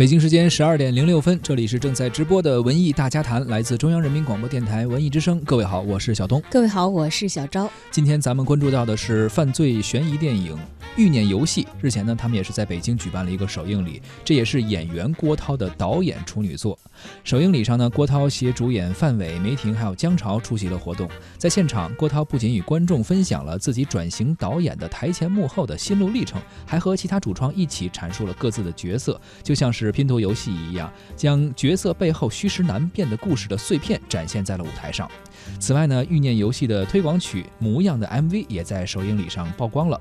北京时间十二点零六分，这里是正在直播的文艺大家谈，来自中央人民广播电台文艺之声。各位好，我是小东。各位好，我是小昭。今天咱们关注到的是犯罪悬疑电影《欲念游戏》。日前呢，他们也是在北京举办了一个首映礼，这也是演员郭涛的导演处女作。首映礼上呢，郭涛携主演范伟、梅婷还有姜潮出席了活动。在现场，郭涛不仅与观众分享了自己转型导演的台前幕后的心路历程，还和其他主创一起阐述了各自的角色，就像是。拼图游戏一样，将角色背后虚实难辨的故事的碎片展现在了舞台上。此外呢，欲念游戏的推广曲《模样》的 MV 也在首映礼上曝光了。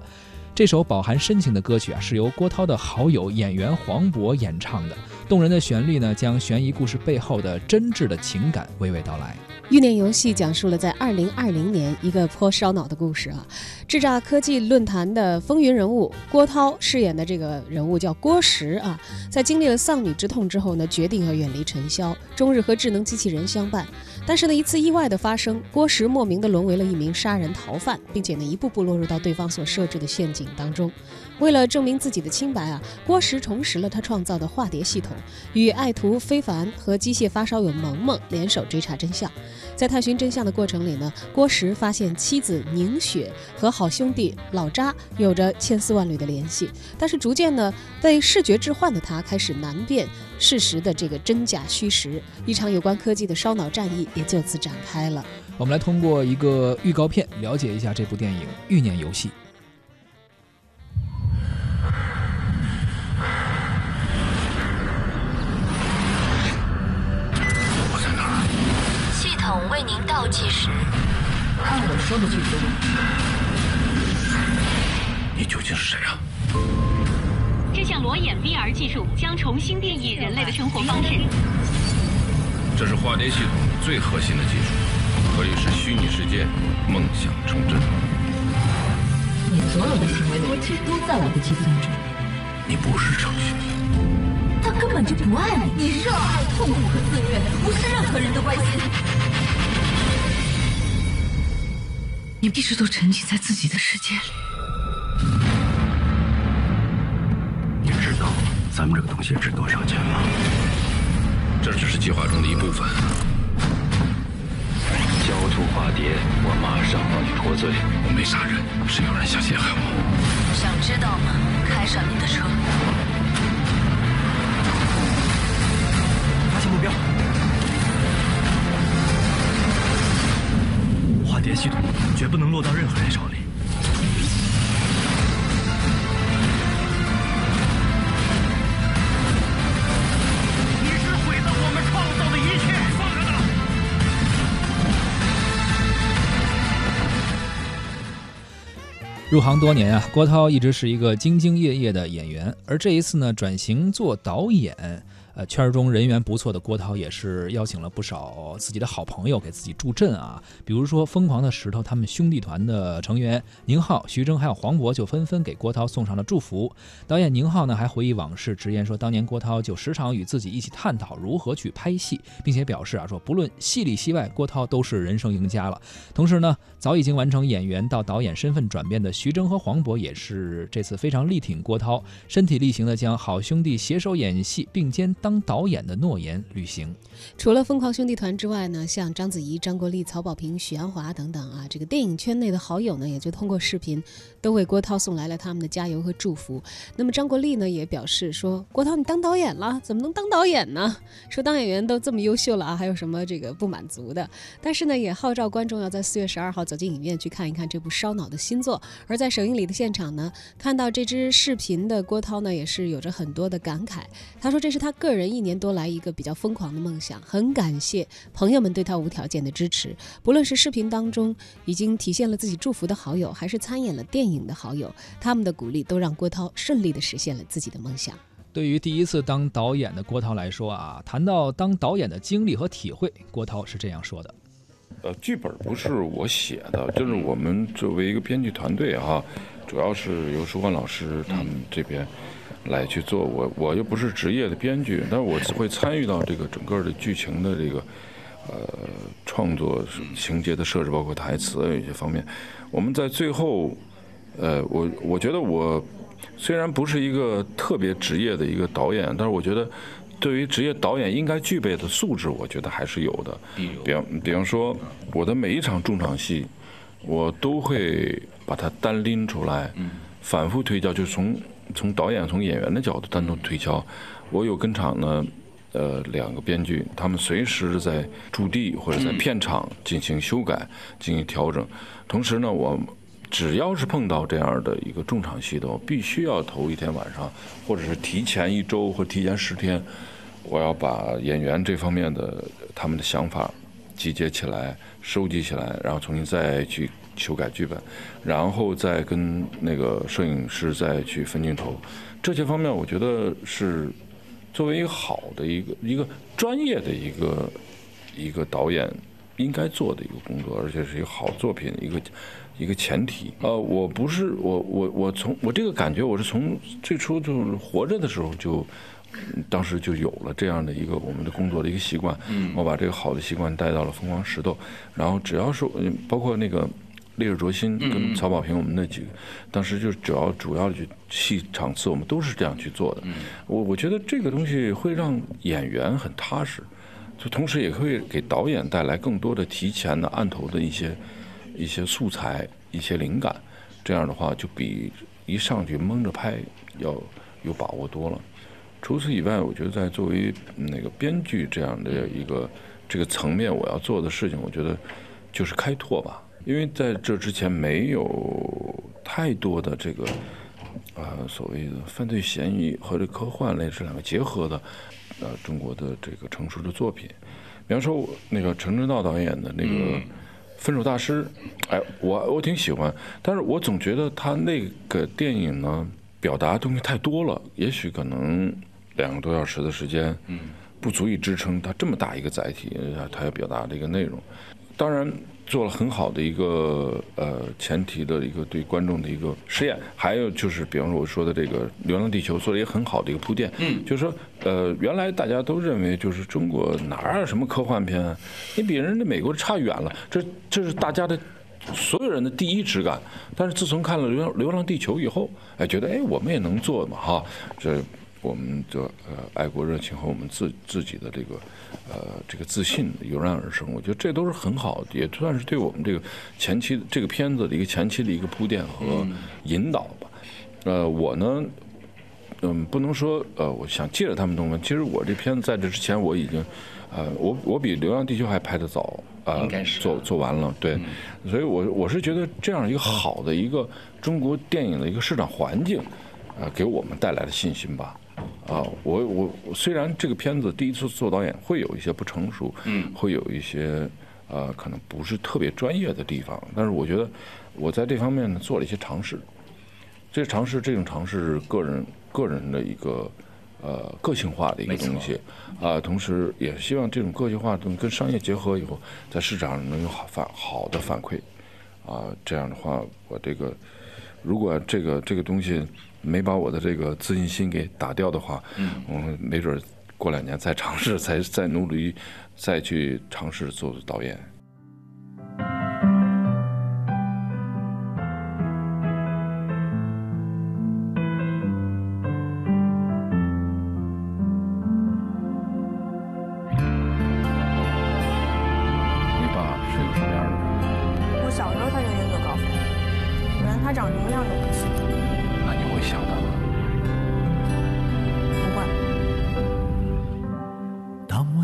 这首饱含深情的歌曲啊，是由郭涛的好友演员黄渤演唱的。动人的旋律呢，将悬疑故事背后的真挚的情感娓娓道来。欲念游戏讲述了在二零二零年一个颇烧脑的故事啊。智诈科技论坛的风云人物郭涛饰演的这个人物叫郭石啊，在经历了丧女之痛之后呢，决定要远离尘嚣，终日和智能机器人相伴。但是呢，一次意外的发生，郭石莫名的沦为了一名杀人逃犯，并且呢，一步步落入到对方所设置的陷阱当中。为了证明自己的清白啊，郭石重拾了他创造的化蝶系统，与爱徒非凡和机械发烧友萌萌联手追查真相。在探寻真相的过程里呢，郭石发现妻子宁雪和好兄弟老扎有着千丝万缕的联系，但是逐渐呢，被视觉置换的他开始难辨事实的这个真假虚实，一场有关科技的烧脑战役也就此展开了。我们来通过一个预告片了解一下这部电影《欲念游戏》。为您倒计时。按我说的去做。你究竟是谁啊？这项裸眼 VR 技术将重新定义人类的生活方式。这是化蝶系统最核心的技术，可以使虚拟世界梦想成真。你所有的行为逻辑都在我的计算中。你不是程序员。他根本就不爱你。你热爱痛苦和自虐，不是任何人的关心。你一直都沉浸在自己的世界里。你知道咱们这个东西值多少钱吗？这只是计划中的一部分。交出化蝶，我马上帮你脱罪。我没杀人，是有人想陷害我。想知道吗？开上你的车。发现目标。化蝶系统绝不能落到任何人手里。你是毁了我们创造的一切！放开他！入行多年啊，郭涛一直是一个兢兢业业的演员，而这一次呢，转型做导演。呃，圈中人缘不错的郭涛也是邀请了不少自己的好朋友给自己助阵啊。比如说，疯狂的石头他们兄弟团的成员宁浩、徐峥还有黄渤就纷纷给郭涛送上了祝福。导演宁浩呢还回忆往事，直言说当年郭涛就时常与自己一起探讨如何去拍戏，并且表示啊说不论戏里戏外，郭涛都是人生赢家了。同时呢，早已经完成演员到导演身份转变的徐峥和黄渤也是这次非常力挺郭涛，身体力行的将好兄弟携手演戏并肩当。当导演的诺言履行。除了疯狂兄弟团之外呢，像章子怡、张国立、曹保平、许鞍华等等啊，这个电影圈内的好友呢，也就通过视频都为郭涛送来了他们的加油和祝福。那么张国立呢，也表示说：“郭涛，你当导演了，怎么能当导演呢？说当演员都这么优秀了啊，还有什么这个不满足的？”但是呢，也号召观众要在四月十二号走进影院去看一看这部烧脑的新作。而在首映礼的现场呢，看到这支视频的郭涛呢，也是有着很多的感慨。他说：“这是他个人。”人一年多来一个比较疯狂的梦想，很感谢朋友们对他无条件的支持。不论是视频当中已经体现了自己祝福的好友，还是参演了电影的好友，他们的鼓励都让郭涛顺利的实现了自己的梦想。对于第一次当导演的郭涛来说啊，谈到当导演的经历和体会，郭涛是这样说的：呃，剧本不是我写的，就是我们作为一个编剧团队哈，主要是由舒欢老师他们这边。来去做我我又不是职业的编剧，但是我会参与到这个整个的剧情的这个呃创作情节的设置，包括台词有一些方面。我们在最后，呃，我我觉得我虽然不是一个特别职业的一个导演，但是我觉得，对于职业导演应该具备的素质，我觉得还是有的。比方比方说，我的每一场重场戏，我都会把它单拎出来，反复推敲，就从从导演、从演员的角度单独推敲。我有跟场呢，呃，两个编剧，他们随时在驻地或者在片场进行修改、进行调整。同时呢，我只要是碰到这样的一个重场戏的，我必须要头一天晚上，或者是提前一周或提前十天，我要把演员这方面的他们的想法集结起来、收集起来，然后重新再去修改剧本，然后再跟那个摄影师再去分镜头。这些方面，我觉得是。作为一个好的一个一个专业的一个一个导演应该做的一个工作，而且是一个好作品一个一个前提。呃，我不是我我我从我这个感觉，我是从最初就是活着的时候就，当时就有了这样的一个我们的工作的一个习惯。嗯，我把这个好的习惯带到了疯狂石头，然后只要是包括那个。烈日灼心跟曹保平，我们那几个当时就主要主要的戏场次，我们都是这样去做的。我我觉得这个东西会让演员很踏实，就同时也会给导演带来更多的提前的案头的一些一些素材、一些灵感。这样的话，就比一上去蒙着拍要有把握多了。除此以外，我觉得在作为那个编剧这样的一个这个层面，我要做的事情，我觉得就是开拓吧。因为在这之前没有太多的这个，呃，所谓的犯罪嫌疑和这科幻类这两个结合的，呃，中国的这个成熟的作品，比方说那个陈正道导演的那个《分手大师》，哎，我我挺喜欢，但是我总觉得他那个电影呢，表达东西太多了，也许可能两个多小时的时间，嗯，不足以支撑他这么大一个载体，他要表达的一个内容，当然。做了很好的一个呃前提的一个对观众的一个实验，还有就是比方说我说的这个《流浪地球》做了一个很好的一个铺垫，嗯，就是说呃原来大家都认为就是中国哪有什么科幻片，你比人家美国差远了，这这是大家的所有人的第一直感。但是自从看了《流浪流浪地球》以后，哎，觉得哎我们也能做嘛哈，这。我们的呃爱国热情和我们自自己的这个呃这个自信油然而生，我觉得这都是很好，也算是对我们这个前期这个片子的一个前期的一个铺垫和引导吧。呃，我呢，嗯，不能说呃，我想借着他们东西，其实我这片子在这之前我已经呃，我我比《流浪地球》还拍的早啊，做做完了，对，所以我我是觉得这样一个好的一个中国电影的一个市场环境，呃，给我们带来了信心吧。啊，我我虽然这个片子第一次做导演会有一些不成熟，嗯，会有一些呃可能不是特别专业的地方，但是我觉得我在这方面呢做了一些尝试，这尝试这种尝试是个人个人的一个呃个性化的一个东西，啊，同时也希望这种个性化的东西跟商业结合以后，在市场上能有好反好的反馈，啊，这样的话我这个如果这个这个东西。没把我的这个自信心给打掉的话，我没准过两年再尝试，再再努力，再去尝试做导演。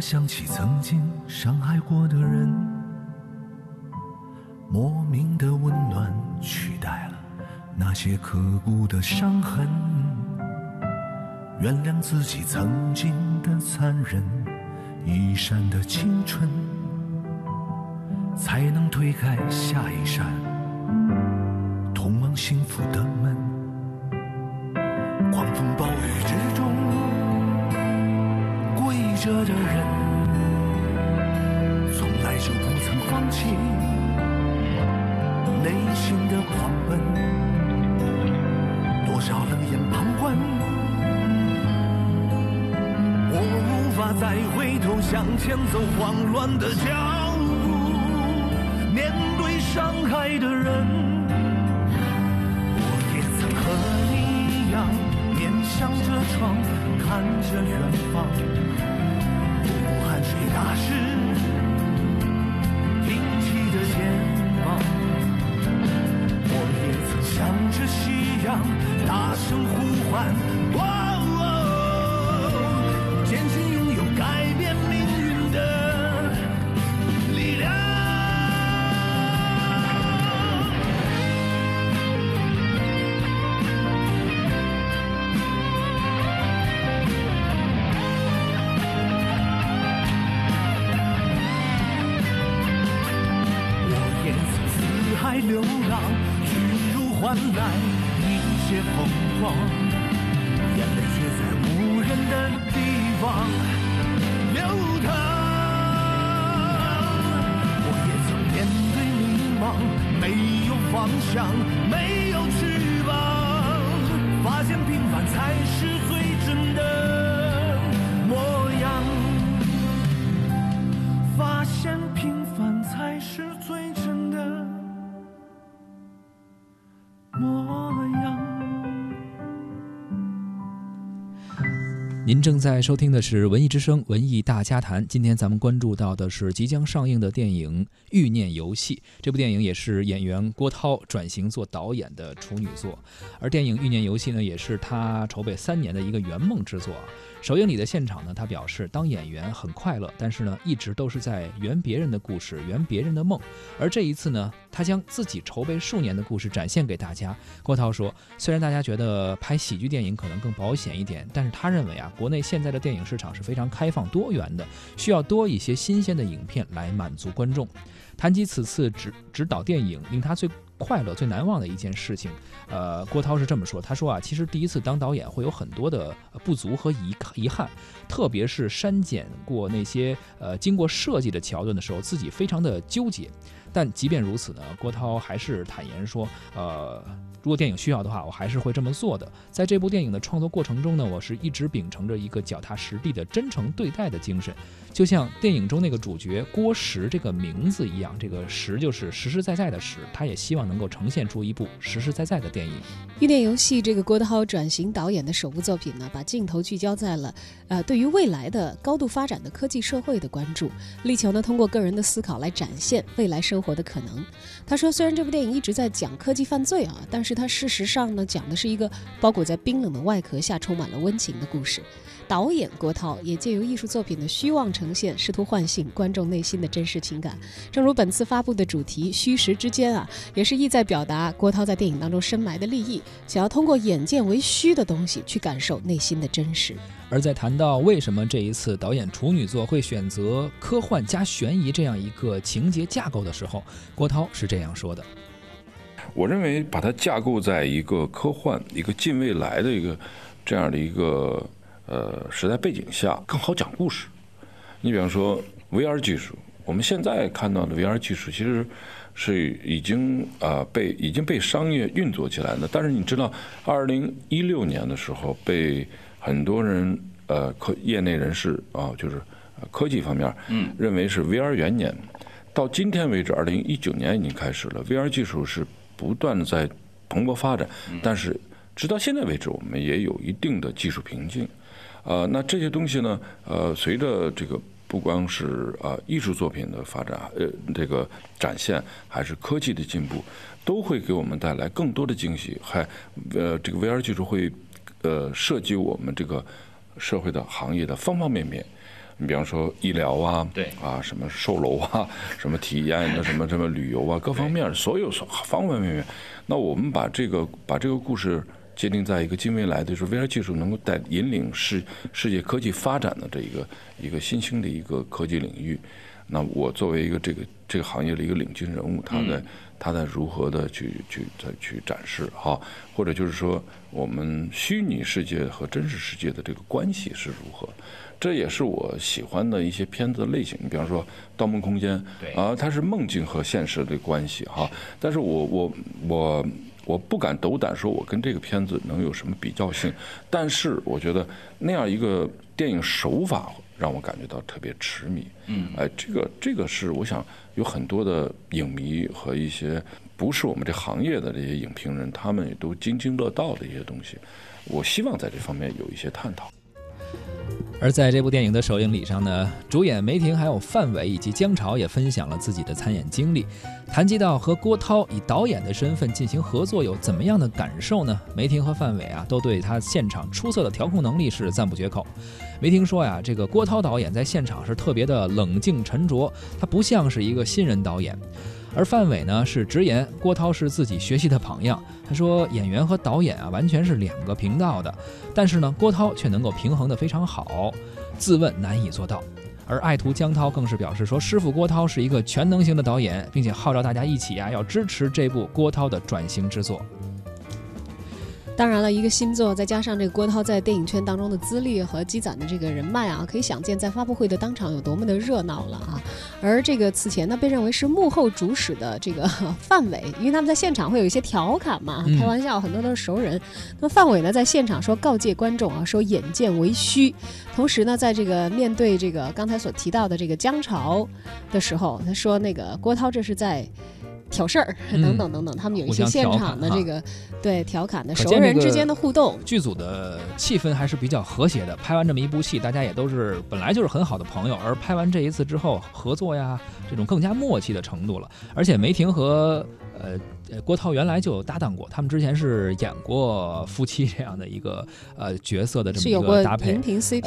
想起曾经伤害过的人，莫名的温暖取代了那些刻骨的伤痕。原谅自己曾经的残忍，一闪的青春，才能推开下一扇通往幸福的门。狂风暴雨着的人，从来就不曾放弃内心的狂奔。多少冷眼旁观，我无法再回头向前走，慌乱的脚步，面对伤害的人，我也曾和你一。样，面向着窗，看着远方。不顾汗水打湿挺起的肩膀，我也曾向着夕阳大声呼唤。您正在收听的是《文艺之声·文艺大家谈》。今天咱们关注到的是即将上映的电影《欲念游戏》。这部电影也是演员郭涛转型做导演的处女作，而电影《欲念游戏》呢，也是他筹备三年的一个圆梦之作。首映礼的现场呢，他表示当演员很快乐，但是呢，一直都是在圆别人的故事，圆别人的梦。而这一次呢，他将自己筹备数年的故事展现给大家。郭涛说，虽然大家觉得拍喜剧电影可能更保险一点，但是他认为啊，国内现在的电影市场是非常开放多元的，需要多一些新鲜的影片来满足观众。谈及此次执执导电影，令他最快乐、最难忘的一件事情，呃，郭涛是这么说：“他说啊，其实第一次当导演会有很多的不足和遗遗憾，特别是删减过那些呃经过设计的桥段的时候，自己非常的纠结。但即便如此呢，郭涛还是坦言说，呃。”如果电影需要的话，我还是会这么做的。在这部电影的创作过程中呢，我是一直秉承着一个脚踏实地的真诚对待的精神，就像电影中那个主角郭石这个名字一样，这个石就是实实在在的石，他也希望能够呈现出一部实实在在的电影。《欲念游戏》这个郭涛转型导演的首部作品呢，把镜头聚焦在了呃对于未来的高度发展的科技社会的关注，力求呢通过个人的思考来展现未来生活活的可能。他说，虽然这部电影一直在讲科技犯罪啊，但是它事实上呢讲的是一个包裹在冰冷的外壳下充满了温情的故事。导演郭涛也借由艺术作品的虚妄呈现，试图唤醒观众内心的真实情感。正如本次发布的主题“虚实之间”啊，也是意在表达郭涛在电影当中深埋的利益，想要通过眼见为虚的东西去感受内心的真实。而在谈到为什么这一次导演处女作会选择科幻加悬疑这样一个情节架构的时候，郭涛是这样说的。我认为把它架构在一个科幻、一个近未来的一个这样的一个呃时代背景下，更好讲故事。你比方说 VR 技术，我们现在看到的 VR 技术其实是已经啊、呃被已经被商业运作起来的。但是你知道，二零一六年的时候，被很多人呃科业内人士啊，就是呃科技方面，嗯，认为是 VR 元年。到今天为止，二零一九年已经开始了，VR 技术是不断的在蓬勃发展，但是直到现在为止，我们也有一定的技术瓶颈。呃，那这些东西呢，呃，随着这个不光是呃艺术作品的发展，呃，这个展现，还是科技的进步，都会给我们带来更多的惊喜。还呃，这个 VR 技术会呃涉及我们这个社会的行业的方方面面。你比方说医疗啊，对啊，什么售楼啊，什么体验的，什么什么旅游啊，各方面所有方方面面。那我们把这个把这个故事界定在一个近未来的，就是 VR 技术能够带引领世世界科技发展的这一个一个新兴的一个科技领域。那我作为一个这个这个行业的一个领军人物，他在、他在如何的去去再去展示哈，或者就是说我们虚拟世界和真实世界的这个关系是如何？这也是我喜欢的一些片子的类型。你比方说《盗梦空间》，对啊，它是梦境和现实的关系哈。但是我我我我不敢斗胆说我跟这个片子能有什么比较性，但是我觉得那样一个电影手法让我感觉到特别痴迷。嗯，哎，这个这个是我想有很多的影迷和一些不是我们这行业的这些影评人，他们也都津津乐道的一些东西。我希望在这方面有一些探讨。而在这部电影的首映礼上呢，主演梅婷、还有范伟以及姜潮也分享了自己的参演经历。谈及到和郭涛以导演的身份进行合作有怎么样的感受呢？梅婷和范伟啊，都对他现场出色的调控能力是赞不绝口。梅婷说呀，这个郭涛导演在现场是特别的冷静沉着，他不像是一个新人导演。而范伟呢是直言，郭涛是自己学习的榜样。他说，演员和导演啊完全是两个频道的，但是呢，郭涛却能够平衡得非常好，自问难以做到。而爱徒江涛更是表示说，师傅郭涛是一个全能型的导演，并且号召大家一起啊要支持这部郭涛的转型之作。当然了，一个新作，再加上这个郭涛在电影圈当中的资历和积攒的这个人脉啊，可以想见在发布会的当场有多么的热闹了啊！而这个此前呢，被认为是幕后主使的这个范伟，因为他们在现场会有一些调侃嘛，开玩笑，很多都是熟人。那么范伟呢，在现场说告诫观众啊，说眼见为虚。同时呢，在这个面对这个刚才所提到的这个姜潮的时候，他说那个郭涛这是在。挑事儿等等等等，他们有一些现场的这个对调侃的熟人之间的互动，剧组的气氛还是比较和谐的。拍完这么一部戏，大家也都是本来就是很好的朋友，而拍完这一次之后，合作呀这种更加默契的程度了。而且梅婷和呃。呃，郭涛原来就有搭档过，他们之前是演过夫妻这样的一个呃角色的这么一个搭配。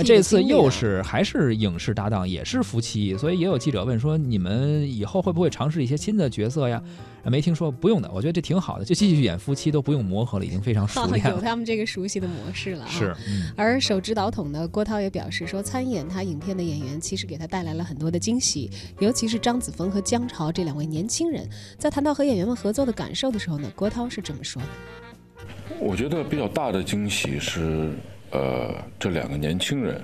这次又是还是影视搭档，也是夫妻，所以也有记者问说，你们以后会不会尝试一些新的角色呀？没听说，不用的，我觉得这挺好的，就继续演夫妻都不用磨合了，已经非常熟练了。有他们这个熟悉的模式了。是。而手执导筒的郭涛也表示说，参演他影片的演员其实给他带来了很多的惊喜，尤其是张子枫和姜潮这两位年轻人，在谈到和演员们合作的感。感受的时候呢，郭涛是这么说的：“我觉得比较大的惊喜是，呃，这两个年轻人，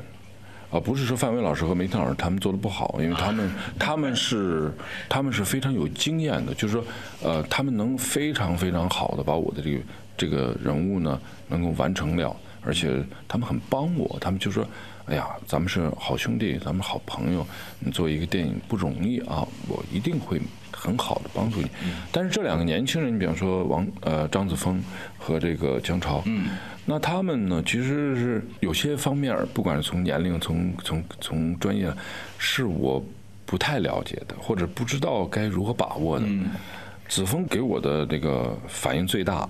啊，不是说范伟老师和梅婷老师他们做的不好，因为他们他们是他们是非常有经验的，就是说，呃，他们能非常非常好的把我的这个这个人物呢能够完成了，而且他们很帮我，他们就说，哎呀，咱们是好兄弟，咱们好朋友，你做一个电影不容易啊，我一定会。”很好的帮助你，但是这两个年轻人，你比方说王呃张子枫和这个姜潮，那他们呢其实是有些方面，不管是从年龄、从从从专业，是我不太了解的，或者不知道该如何把握的。子枫给我的那个反应最大，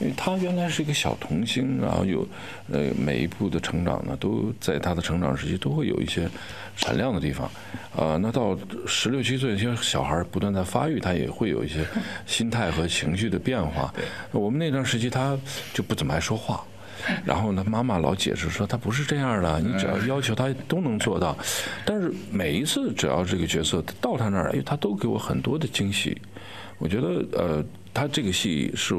因为他原来是一个小童星，然后有呃每一步的成长呢，都在他的成长时期都会有一些闪亮的地方，呃，那到十六七岁，一些小孩不断在发育，他也会有一些心态和情绪的变化。我们那段时期他就不怎么爱说话，然后呢，妈妈老解释说他不是这样的，你只要要求他都能做到。但是每一次只要这个角色到他那儿，哎，他都给我很多的惊喜。我觉得，呃，他这个戏是，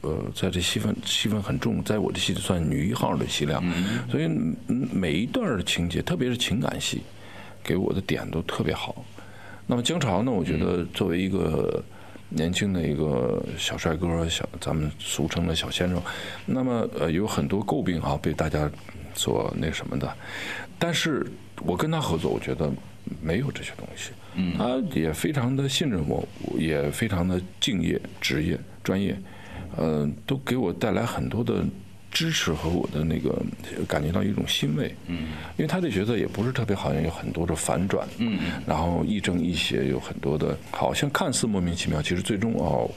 呃，在这戏份戏份很重，在我的戏里算女一号的戏量，所以每一段的情节，特别是情感戏，给我的点都特别好。那么姜潮呢？我觉得作为一个年轻的一个小帅哥，小咱们俗称的小鲜肉，那么呃有很多诟病哈，被大家所那什么的，但是我跟他合作，我觉得。没有这些东西，他也非常的信任我，也非常的敬业、职业、专业，呃，都给我带来很多的支持和我的那个感觉到一种欣慰。嗯，因为他的角色也不是特别好像有很多的反转，嗯，然后亦正亦邪，有很多的，好像看似莫名其妙，其实最终哦，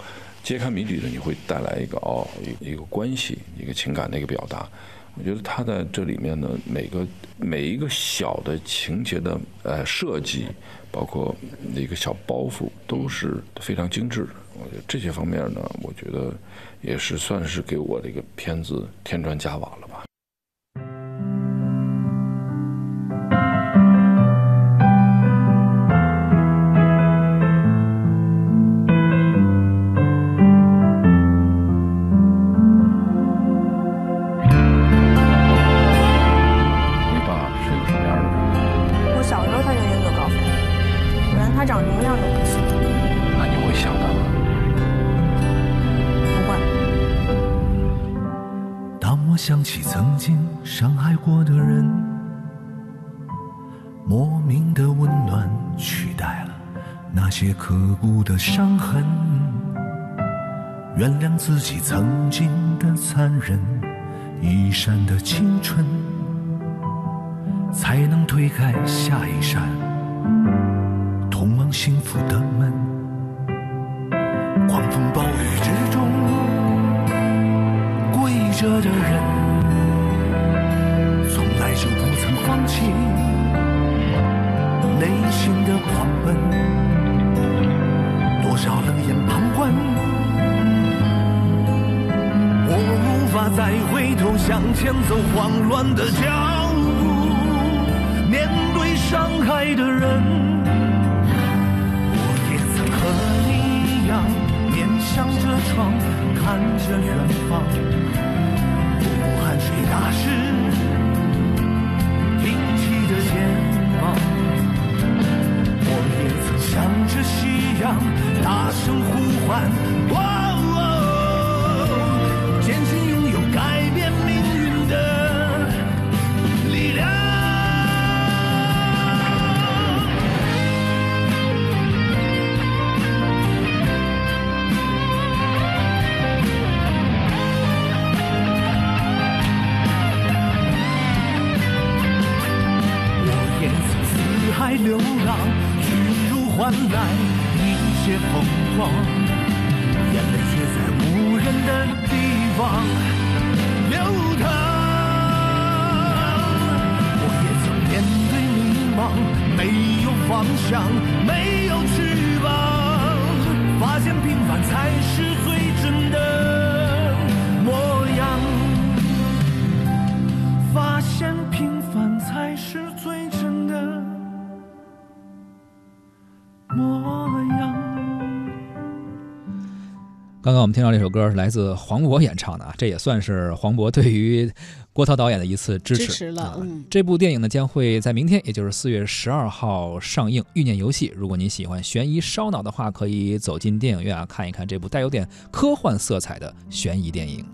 揭开谜底的你会带来一个哦一一个关系，一个情感的一个表达。我觉得他在这里面呢，每个每一个小的情节的呃设计，包括一个小包袱，都是非常精致。我觉得这些方面呢，我觉得也是算是给我这个片子添砖加瓦了。刻骨的伤痕，原谅自己曾经的残忍，一闪的青春，才能推开下一扇通往幸福的门。狂风暴雨之中，跪着的人，从来就不曾放弃。内心的狂奔，多少冷眼旁观，我无法再回头向前走，慌乱的脚步，面对伤害的人，我也曾和你一样，面向着窗，看着远方，不顾汗水打湿挺起的肩膀。我也曾向着夕阳呼妄想，没有翅膀，发现平凡才是最真的。刚刚我们听到这首歌是来自黄渤演唱的啊，这也算是黄渤对于郭涛导演的一次支持。支持了，嗯。这部电影呢将会在明天，也就是四月十二号上映。欲念游戏，如果您喜欢悬疑烧脑的话，可以走进电影院啊看一看这部带有点科幻色彩的悬疑电影。